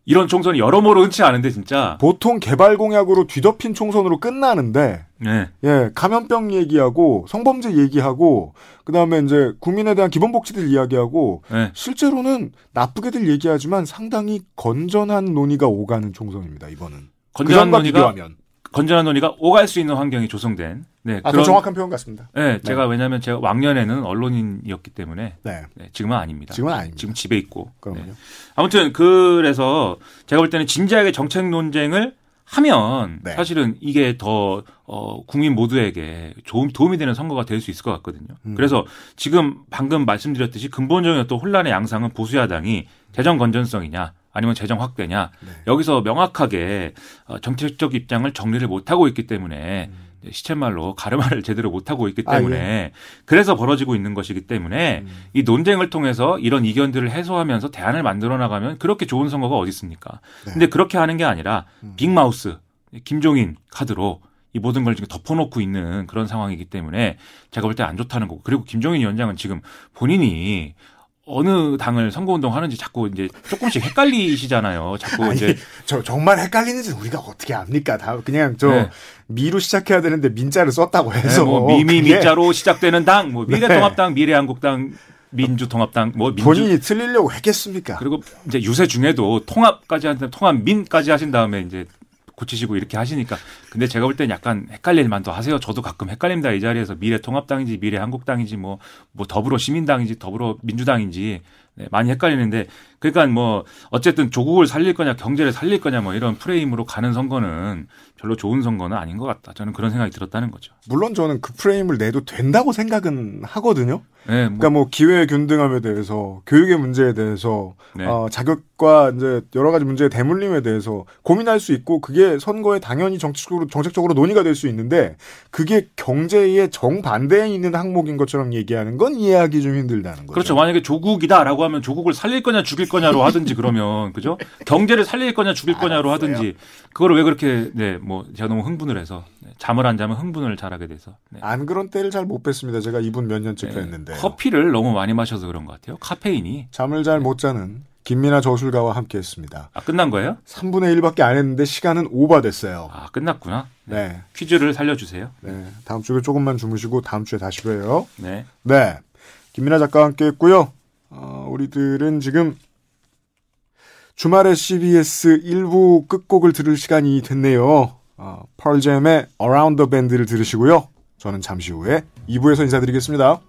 이런 총선이 여러모로 흔치 않은데 진짜 보통 개발 공약으로 뒤덮인 총선으로 끝나는데 네. 예, 감염병 얘기하고 성범죄 얘기하고 그다음에 이제 국민에 대한 기본 복지들 이야기하고 네. 실제로는 나쁘게들 얘기하지만 상당히 건전한 논의가 오가는 총선입니다. 이번은. 건전한 그전과 논의가 비교하면. 건전한 논의가 오갈 수 있는 환경이 조성된 네, 아, 더 정확한 표현 같습니다. 네, 제가 왜냐하면 제가 왕년에는 언론인이었기 때문에 네. 네, 지금은 아닙니다. 지금은 아닙니다. 지금 집에 있고. 그럼요. 네. 아무튼 그래서 제가 볼 때는 진지하게 정책 논쟁을 하면 네. 사실은 이게 더 어, 국민 모두에게 도움, 도움이 되는 선거가 될 수 있을 것 같거든요. 음. 그래서 지금 방금 말씀드렸듯이 근본적인 어떤 혼란의 양상은 보수 야당이 재정 건전성이냐 아니면 재정 확대냐 네. 여기서 명확하게 어, 정책적 입장을 정리를 못 하고 있기 때문에 음. 시쳇말로 가르마를 제대로 못하고 있기 아, 때문에 예. 그래서 벌어지고 있는 것이기 때문에 음. 이 논쟁을 통해서 이런 이견들을 해소하면서 대안을 만들어 나가면 그렇게 좋은 선거가 어디 있습니까? 네. 근데 그렇게 하는 게 아니라 음. 빅마우스 김종인 카드로 이 모든 걸 지금 덮어놓고 있는 그런 상황이기 때문에 제가 볼 때 안 좋다는 거고 그리고 김종인 위원장은 지금 본인이 어느 당을 선거운동 하는지 자꾸 이제 조금씩 헷갈리시잖아요. 자꾸 아니, 이제 저 정말 헷갈리는지 우리가 어떻게 압니까? 다 그냥 저 네. 미로 시작해야 되는데 민자를 썼다고 네, 해서 뭐 미미 그게 미자로 시작되는 당, 뭐 네. 미래통합당, 미래한국당, 민주통합당, 뭐 민주 본인이 틀리려고 했겠습니까? 그리고 이제 유세 중에도 통합까지 한다 통합민까지 하신 다음에 이제 고치시고 이렇게 하시니까 근데 제가 볼 땐 약간 헷갈릴 만도 하세요. 저도 가끔 헷갈립니다. 이 자리에서 미래 통합당인지 미래 한국당인지 뭐 뭐 더불어 시민당인지 더불어 민주당인지 네, 많이 헷갈리는데 그러니까 뭐 어쨌든 조국을 살릴 거냐 경제를 살릴 거냐 뭐 이런 프레임으로 가는 선거는 별로 좋은 선거는 아닌 것 같다. 저는 그런 생각이 들었다는 거죠. 물론 저는 그 프레임을 내도 된다고 생각은 하거든요. 네, 뭐, 그러니까 뭐 기회 균등함에 대해서 교육의 문제에 대해서 네. 어, 자격과 이제 여러 가지 문제의 대물림에 대해서 고민할 수 있고 그게 선거에 당연히 정책적으로 정책적으로 논의가 될 수 있는데 그게 경제의 정반대에 있는 항목인 것처럼 얘기하는 건 이해하기 좀 힘들다는 거죠. 그렇죠. 만약에 조국이다라고 하면 조국을 살릴 거냐 죽일 거냐로 하든지 그러면 그죠? 경제를 살릴 거냐 죽일 거냐로 하든지 그거를 왜 그렇게 네뭐 제가 너무 흥분을 해서 네, 잠을 안 자면 흥분을 잘하게 돼서 네. 안 그런 때를 잘못 뺐습니다. 제가 이분 몇 년째 네. 뵀는데 커피를 너무 많이 마셔서 그런 것 같아요. 카페인이 잠을 잘 못 자는 김민아 저술가와 함께했습니다. 아 끝난 거예요? 3분의 1밖에 안 했는데 시간은 오버됐어요. 아 끝났구나. 네. 퀴즈를 살려주세요. 네. 다음 주에 조금만 주무시고 다음 주에 다시 봬요. 네. 네. 김민아 작가와 함께 했고요. 어, 우리들은 지금 주말에 CBS 1부 끝곡을 들을 시간이 됐네요. 어, 펄잼의 Around the Band를 들으시고요. 저는 잠시 후에 2부에서 인사드리겠습니다.